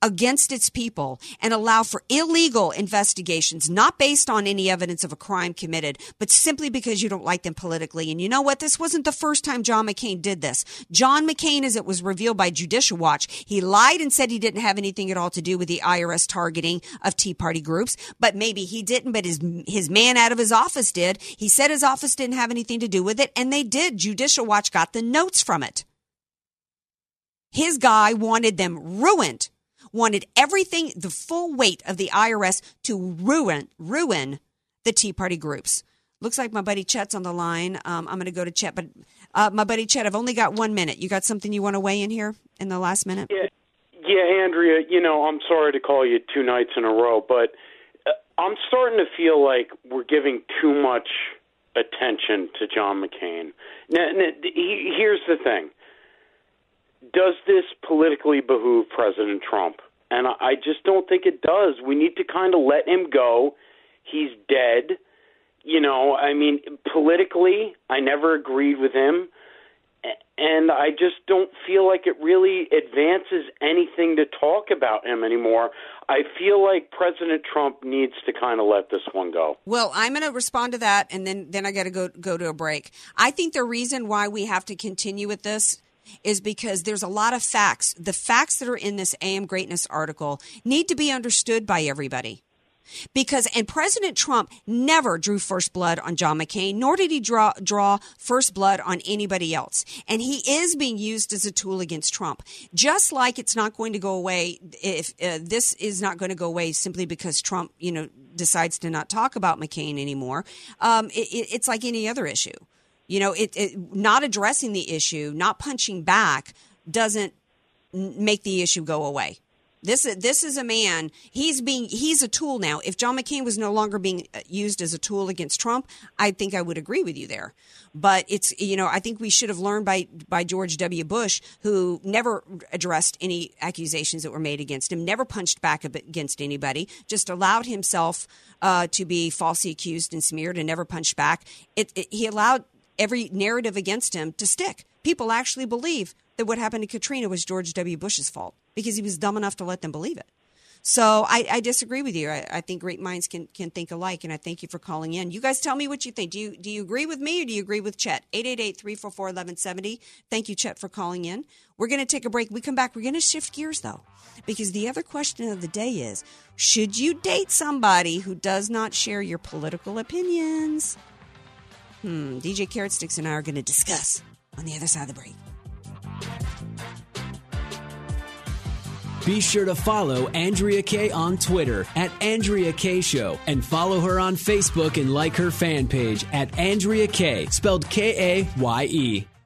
against its people and allow for illegal investigations, not based on any evidence of a crime committed, but simply because you don't like them politically. And you know what? This wasn't the first time John McCain did this. John McCain, as it was revealed by Judicial Watch, he lied and said he didn't have anything at all to do with the IRS targeting of Tea Party groups, but maybe he didn't, but his, his man out of his office did. He said his office didn't have anything to do with it, and they did. Judicial Watch got the notes from it. His guy wanted them ruined wanted everything, the full weight of the IRS to ruin, ruin the Tea Party groups. Looks like my buddy Chet's on the line. Um, I'm going to go to Chet, but uh, my buddy Chet, I've only got one minute. You got something you want to weigh in here in the last minute? Yeah, yeah, Andrea. You know, I'm sorry to call you two nights in a row, but uh, I'm starting to feel like we're giving too much attention to John McCain. Now, now he, here's the thing: does this politically behoove President Trump? And I just don't think it does. We need to kind of let him go. He's dead. You know, I mean, politically, I never agreed with him. And I just don't feel like it really advances anything to talk about him anymore. I feel like President Trump needs to kind of let this one go. Well, I'm going to respond to that, and then then I got to go go to a break. I think the reason why we have to continue with this is because there's a lot of facts. The facts that are in this AM Greatness article need to be understood by everybody. Because and President Trump never drew first blood on John McCain, nor did he draw draw first blood on anybody else. And he is being used as a tool against Trump. Just like it's not going to go away if uh, this is not going to go away simply because Trump, you know, decides to not talk about McCain anymore. Um, it, it's like any other issue. You know, it, it not addressing the issue, not punching back doesn't make the issue go away. This is this is a man. He's being he's a tool now. If John McCain was no longer being uh, used as a tool against Trump, I think I would agree with you there. But it's you know I think we should have learned by by George W. Bush, who never addressed any accusations that were made against him, never punched back against anybody, just allowed himself uh, to be falsely accused and smeared, and never punched back. It, it, he allowed every narrative against him to stick. People actually believe that what happened to Katrina was George W. Bush's fault because he was dumb enough to let them believe it. So I, I disagree with you. I, I, think great minds can, can think alike, and I thank you for calling in. You guys tell me what you think. Do you do you agree with me or do you agree with Chet? 888-344-1170. Thank you, Chet, for calling in. We're going to take a break. We come back. We're going to shift gears, though, because the other question of the day is, should you date somebody who does not share your political opinions? Hmm, DJ Carrot Sticks and I are going to discuss on the other side of the break. Be sure to follow Andrea Kaye on Twitter at Andrea Kaye Show and follow her on Facebook and like her fan page at Andrea Kaye, spelled K A Y E.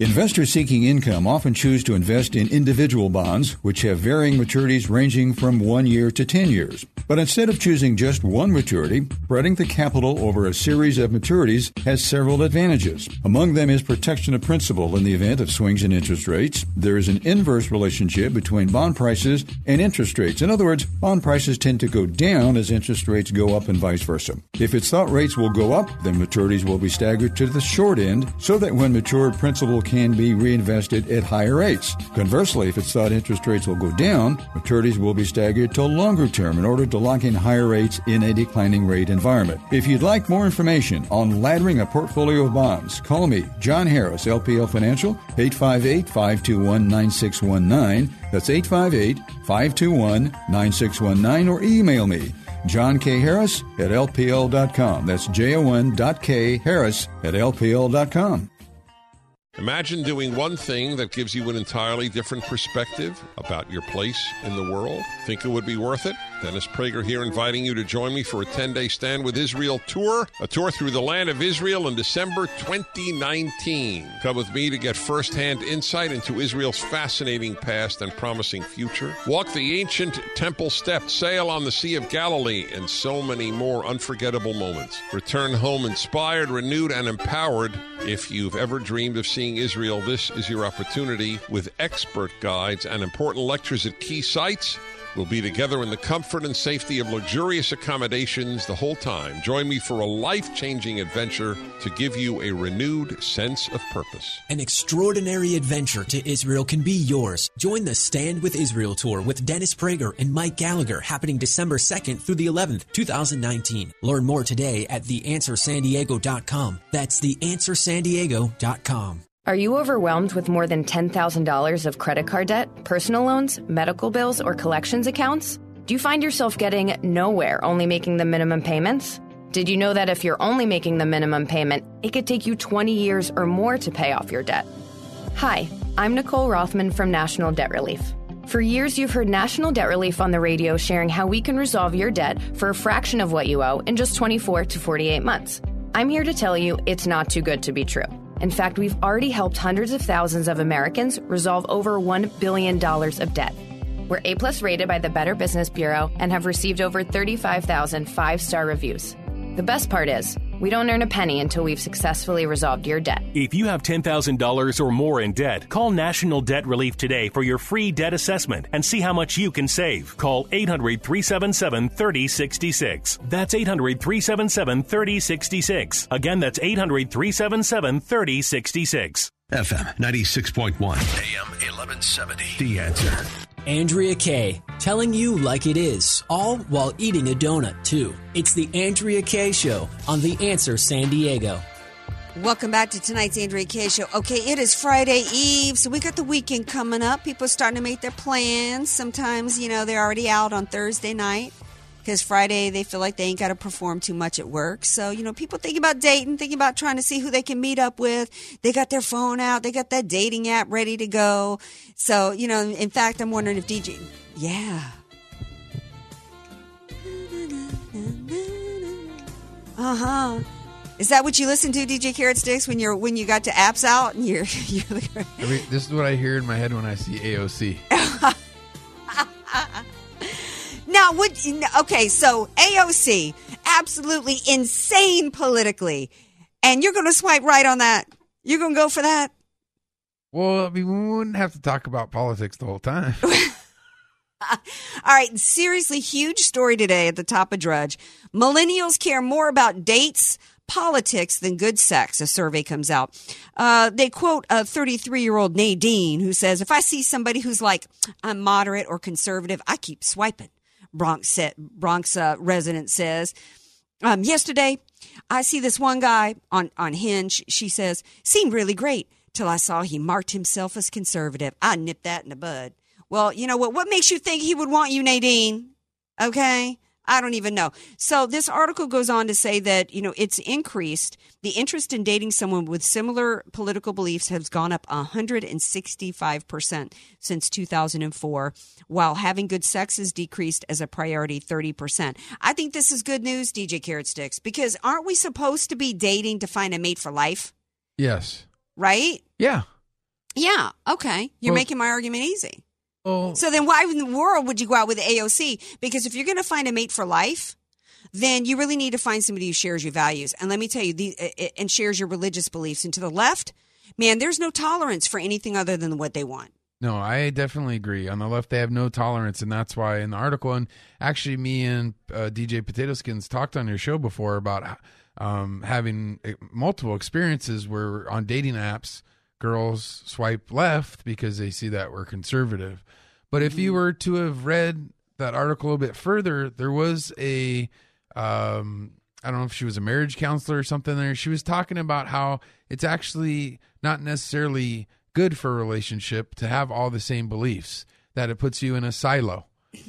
Investors seeking income often choose to invest in individual bonds, which have varying maturities ranging from one year to 10 years. But instead of choosing just one maturity, spreading the capital over a series of maturities has several advantages. Among them is protection of principal in the event of swings in interest rates. There is an inverse relationship between bond prices and interest rates. In other words, bond prices tend to go down as interest rates go up and vice versa. If it's thought rates will go up, then maturities will be staggered to the short end so that when matured principal can be reinvested at higher rates. Conversely, if it's thought interest rates will go down, maturities will be staggered to longer term in order to lock in higher rates in a declining rate environment. If you'd like more information on laddering a portfolio of bonds, call me, John Harris, LPL Financial, 858 521 9619. That's 858 521 9619, or email me. John K. Harris at LPL.com. That's J O N dot K Harris at LPL.com. Imagine doing one thing that gives you an entirely different perspective about your place in the world. Think it would be worth it? Dennis Prager here inviting you to join me for a 10 day Stand with Israel tour, a tour through the land of Israel in December 2019. Come with me to get firsthand insight into Israel's fascinating past and promising future. Walk the ancient temple steps, sail on the Sea of Galilee, and so many more unforgettable moments. Return home inspired, renewed, and empowered. If you've ever dreamed of seeing Israel, this is your opportunity with expert guides and important lectures at key sites. We'll be together in the comfort and safety of luxurious accommodations the whole time. Join me for a life changing adventure to give you a renewed sense of purpose. An extraordinary adventure to Israel can be yours. Join the Stand with Israel tour with Dennis Prager and Mike Gallagher happening December 2nd through the 11th, 2019. Learn more today at theanswersandiego.com. That's theanswersandiego.com. Are you overwhelmed with more than $10,000 of credit card debt, personal loans, medical bills, or collections accounts? Do you find yourself getting nowhere only making the minimum payments? Did you know that if you're only making the minimum payment, it could take you 20 years or more to pay off your debt? Hi, I'm Nicole Rothman from National Debt Relief. For years, you've heard National Debt Relief on the radio sharing how we can resolve your debt for a fraction of what you owe in just 24 to 48 months. I'm here to tell you it's not too good to be true. In fact, we've already helped hundreds of thousands of Americans resolve over $1 billion of debt. We're A plus rated by the Better Business Bureau and have received over 35,000 five star reviews. The best part is, we don't earn a penny until we've successfully resolved your debt. If you have $10,000 or more in debt, call National Debt Relief today for your free debt assessment and see how much you can save. Call 800 377 3066. That's 800 377 3066. Again, that's 800 377 3066. FM 96.1, AM 1170. The answer. Andrea Kaye, telling you like it is, all while eating a donut, too. It's the Andrea Kaye Show on The Answer San Diego. Welcome back to tonight's Andrea Kaye Show. Okay, it is Friday Eve, so we got the weekend coming up. People are starting to make their plans. Sometimes, you know, they're already out on Thursday night because Friday they feel like they ain't got to perform too much at work. So, you know, people think about dating, thinking about trying to see who they can meet up with. They got their phone out, they got that dating app ready to go. So, you know, in fact, I'm wondering if DJ, yeah. Uh huh. Is that what you listen to, DJ Carrot Sticks, when you're when you got to apps out and you're you're I mean, this is what I hear in my head when I see AOC. Now, would okay? So AOC, absolutely insane politically, and you're going to swipe right on that. You're going to go for that. Well, I mean, we wouldn't have to talk about politics the whole time. All right, seriously, huge story today at the top of Drudge. Millennials care more about dates, politics than good sex, a survey comes out. Uh, they quote a 33 year old Nadine who says, If I see somebody who's like, I'm moderate or conservative, I keep swiping. Bronx, Bronx uh, resident says. Um, yesterday, I see this one guy on, on Hinge. She says, seemed really great till I saw he marked himself as conservative. I nipped that in the bud. Well, you know what? What makes you think he would want you, Nadine? Okay. I don't even know. So this article goes on to say that, you know, it's increased. The interest in dating someone with similar political beliefs has gone up 165% since 2004, while having good sex has decreased as a priority 30%. I think this is good news, DJ Carrot Sticks, because aren't we supposed to be dating to find a mate for life? Yes. Right? Yeah. Yeah. Okay. You're Well- making my argument easy. Oh. So then why in the world would you go out with AOC? Because if you're going to find a mate for life, then you really need to find somebody who shares your values. And let me tell you, the, uh, and shares your religious beliefs. And to the left, man, there's no tolerance for anything other than what they want. No, I definitely agree. On the left, they have no tolerance, and that's why in the article, and actually, me and uh, DJ Potato Skins talked on your show before about um, having uh, multiple experiences where on dating apps, girls swipe left because they see that we're conservative. But if you were to have read that article a bit further, there was a um, I don't know if she was a marriage counselor or something there. She was talking about how it's actually not necessarily good for a relationship to have all the same beliefs, that it puts you in a silo.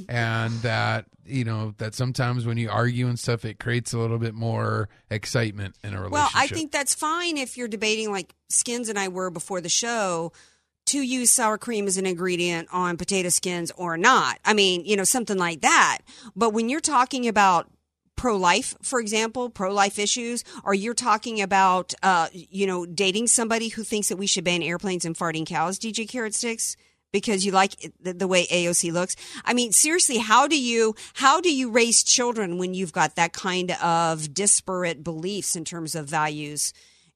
And that, you know, that sometimes when you argue and stuff, it creates a little bit more excitement in a relationship. Well, I think that's fine if you're debating like Skins and I were before the show to use sour cream as an ingredient on potato skins or not. I mean, you know, something like that. But when you're talking about pro life, for example, pro life issues, or you're talking about, uh, you know, dating somebody who thinks that we should ban airplanes and farting cows, DJ Carrot Sticks, because you like the, the way AOC looks. I mean, seriously, how do you how do you raise children when you've got that kind of disparate beliefs in terms of values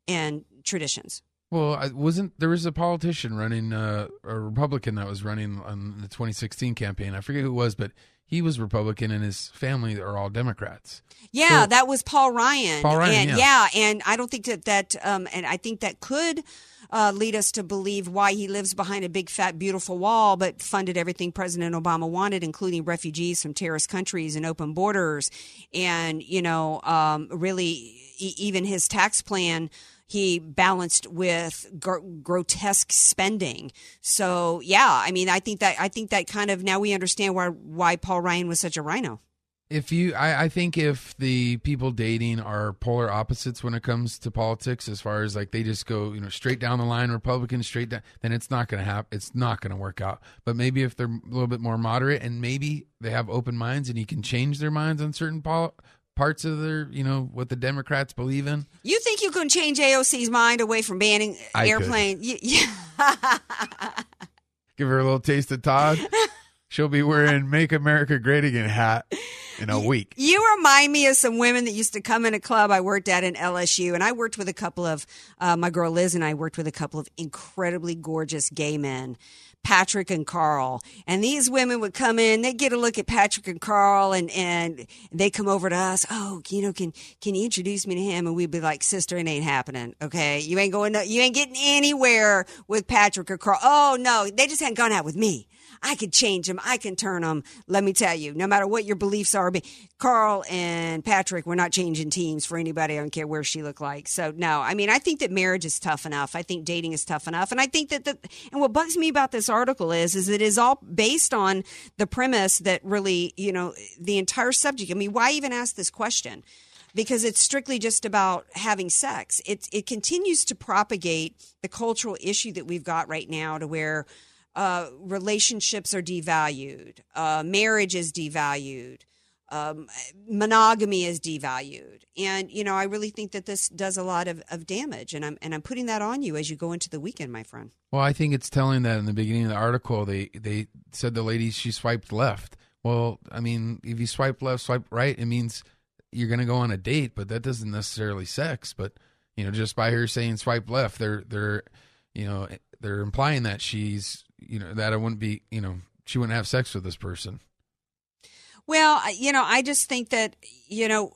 and traditions? Well, I wasn't there was a politician running uh, a Republican that was running on the 2016 campaign. I forget who it was, but he was Republican and his family are all Democrats. Yeah, So- that was Paul Ryan. Paul Ryan, and yeah. and I don't think that that um and I think that could uh, lead us to believe why he lives behind a big fat beautiful wall but funded everything President Obama wanted including refugees from terrorist countries and open borders and you know um really e- even his tax plan he balanced with gr- grotesque spending. So yeah, I mean, I think that I think that kind of now we understand why why Paul Ryan was such a RINO. If you, I, I think if the people dating are polar opposites when it comes to politics, as far as like they just go, you know, straight down the line, Republican, straight down, then it's not going to happen. It's not going to work out. But maybe if they're a little bit more moderate and maybe they have open minds and you can change their minds on certain pol- parts of their, you know, what the Democrats believe in. You think you can change AOC's mind away from banning I airplane? Y- Yeah. Give her a little taste of Todd. She'll be wearing "Make America Great Again" hat in a week. You remind me of some women that used to come in a club I worked at in LSU, and I worked with a couple of uh, my girl Liz and I worked with a couple of incredibly gorgeous gay men. Patrick and Carl. And these women would come in, they'd get a look at Patrick and Carl and, and they come over to us. Oh, you know, can, can you introduce me to him? And we'd be like, sister, it ain't happening. Okay. You ain't going to, you ain't getting anywhere with Patrick or Carl. Oh no, they just hadn't gone out with me. I could change them. I can turn them. Let me tell you, no matter what your beliefs are, Carl and Patrick, we're not changing teams for anybody. I don't care where she looked like. So no, I mean, I think that marriage is tough enough. I think dating is tough enough. And I think that the, and what bugs me about this article is, is it is all based on the premise that really, you know, the entire subject. I mean, why even ask this question? because it's strictly just about having sex. It it continues to propagate the cultural issue that we've got right now, to where uh, relationships are devalued, uh, marriage is devalued, um, monogamy is devalued, and you know I really think that this does a lot of, of damage, and I'm and I'm putting that on you as you go into the weekend, my friend. Well, I think it's telling that in the beginning of the article, they they said the lady she swiped left. Well, I mean, if you swipe left, swipe right, it means you're going to go on a date, but that doesn't necessarily sex. But you know, just by her saying swipe left, they're they're you know they're implying that she's you know that I wouldn't be you know she wouldn't have sex with this person. Well, you know, I just think that you know,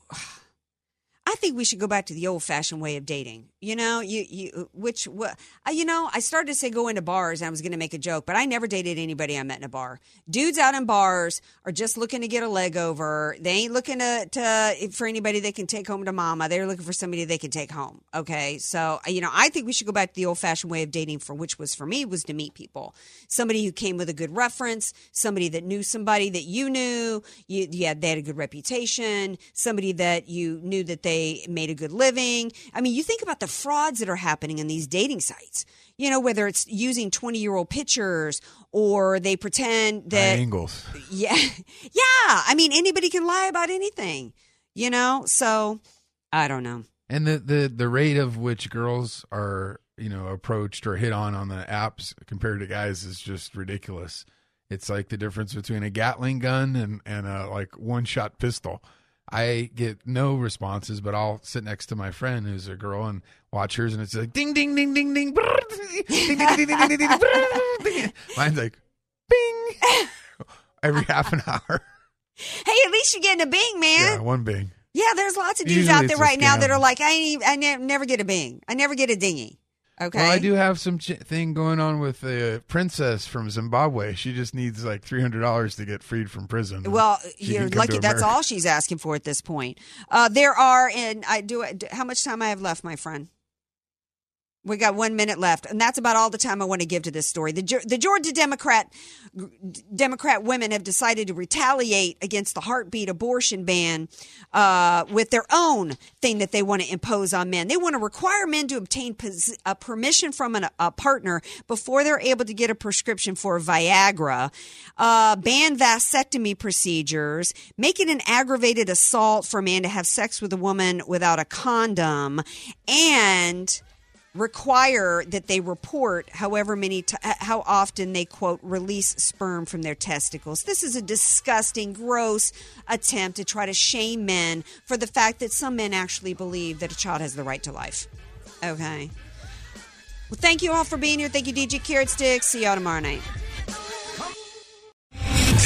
I think we should go back to the old fashioned way of dating. You know, you you which what uh, you know, I started to say go into bars and I was going to make a joke, but I never dated anybody I met in a bar. Dudes out in bars are just looking to get a leg over. They ain't looking to, to for anybody they can take home to mama. They're looking for somebody they can take home. Okay, so uh, you know, I think we should go back to the old fashioned way of dating, for which was for me was to meet people, somebody who came with a good reference, somebody that knew somebody that you knew, you, had they had a good reputation, somebody that you knew that they made a good living. I mean, you think about the frauds that are happening in these dating sites. You know, whether it's using 20 year old pictures or they pretend that. Angles. Yeah. Yeah. I mean, anybody can lie about anything, you know? So I don't know. And the, the, the rate of which girls are, you know, approached or hit on on the apps compared to guys is just ridiculous. It's like the difference between a Gatling gun and, and a like one shot pistol. I get no responses, but I'll sit next to my friend who's a girl and watch hers, and it's like ding, ding, ding, ding, ding, brrr, ding, ding, ding, ding, ding, ding, ding, brrr, ding. Mine's like bing every half an hour. Hey, at least you're getting a bing, man. Yeah, one bing. Yeah, there's lots of dudes Usually out there right now that are like, I ain't, I ne- never get a bing. I never get a dingy. Okay. Well, I do have some ch- thing going on with the princess from Zimbabwe. She just needs like three hundred dollars to get freed from prison. Well, you're lucky. That's all she's asking for at this point. Uh, there are, and I do. How much time I have left, my friend? We got one minute left, and that's about all the time I want to give to this story. The, the Georgia Democrat Democrat women have decided to retaliate against the heartbeat abortion ban uh, with their own thing that they want to impose on men. They want to require men to obtain pos- uh, permission from an, a partner before they're able to get a prescription for Viagra, uh, ban vasectomy procedures, make it an aggravated assault for a man to have sex with a woman without a condom, and require that they report however many t- how often they quote release sperm from their testicles. This is a disgusting, gross attempt to try to shame men for the fact that some men actually believe that a child has the right to life. Okay. Well, thank you all for being here. Thank you, DJ Carrot Stick. See y'all tomorrow night.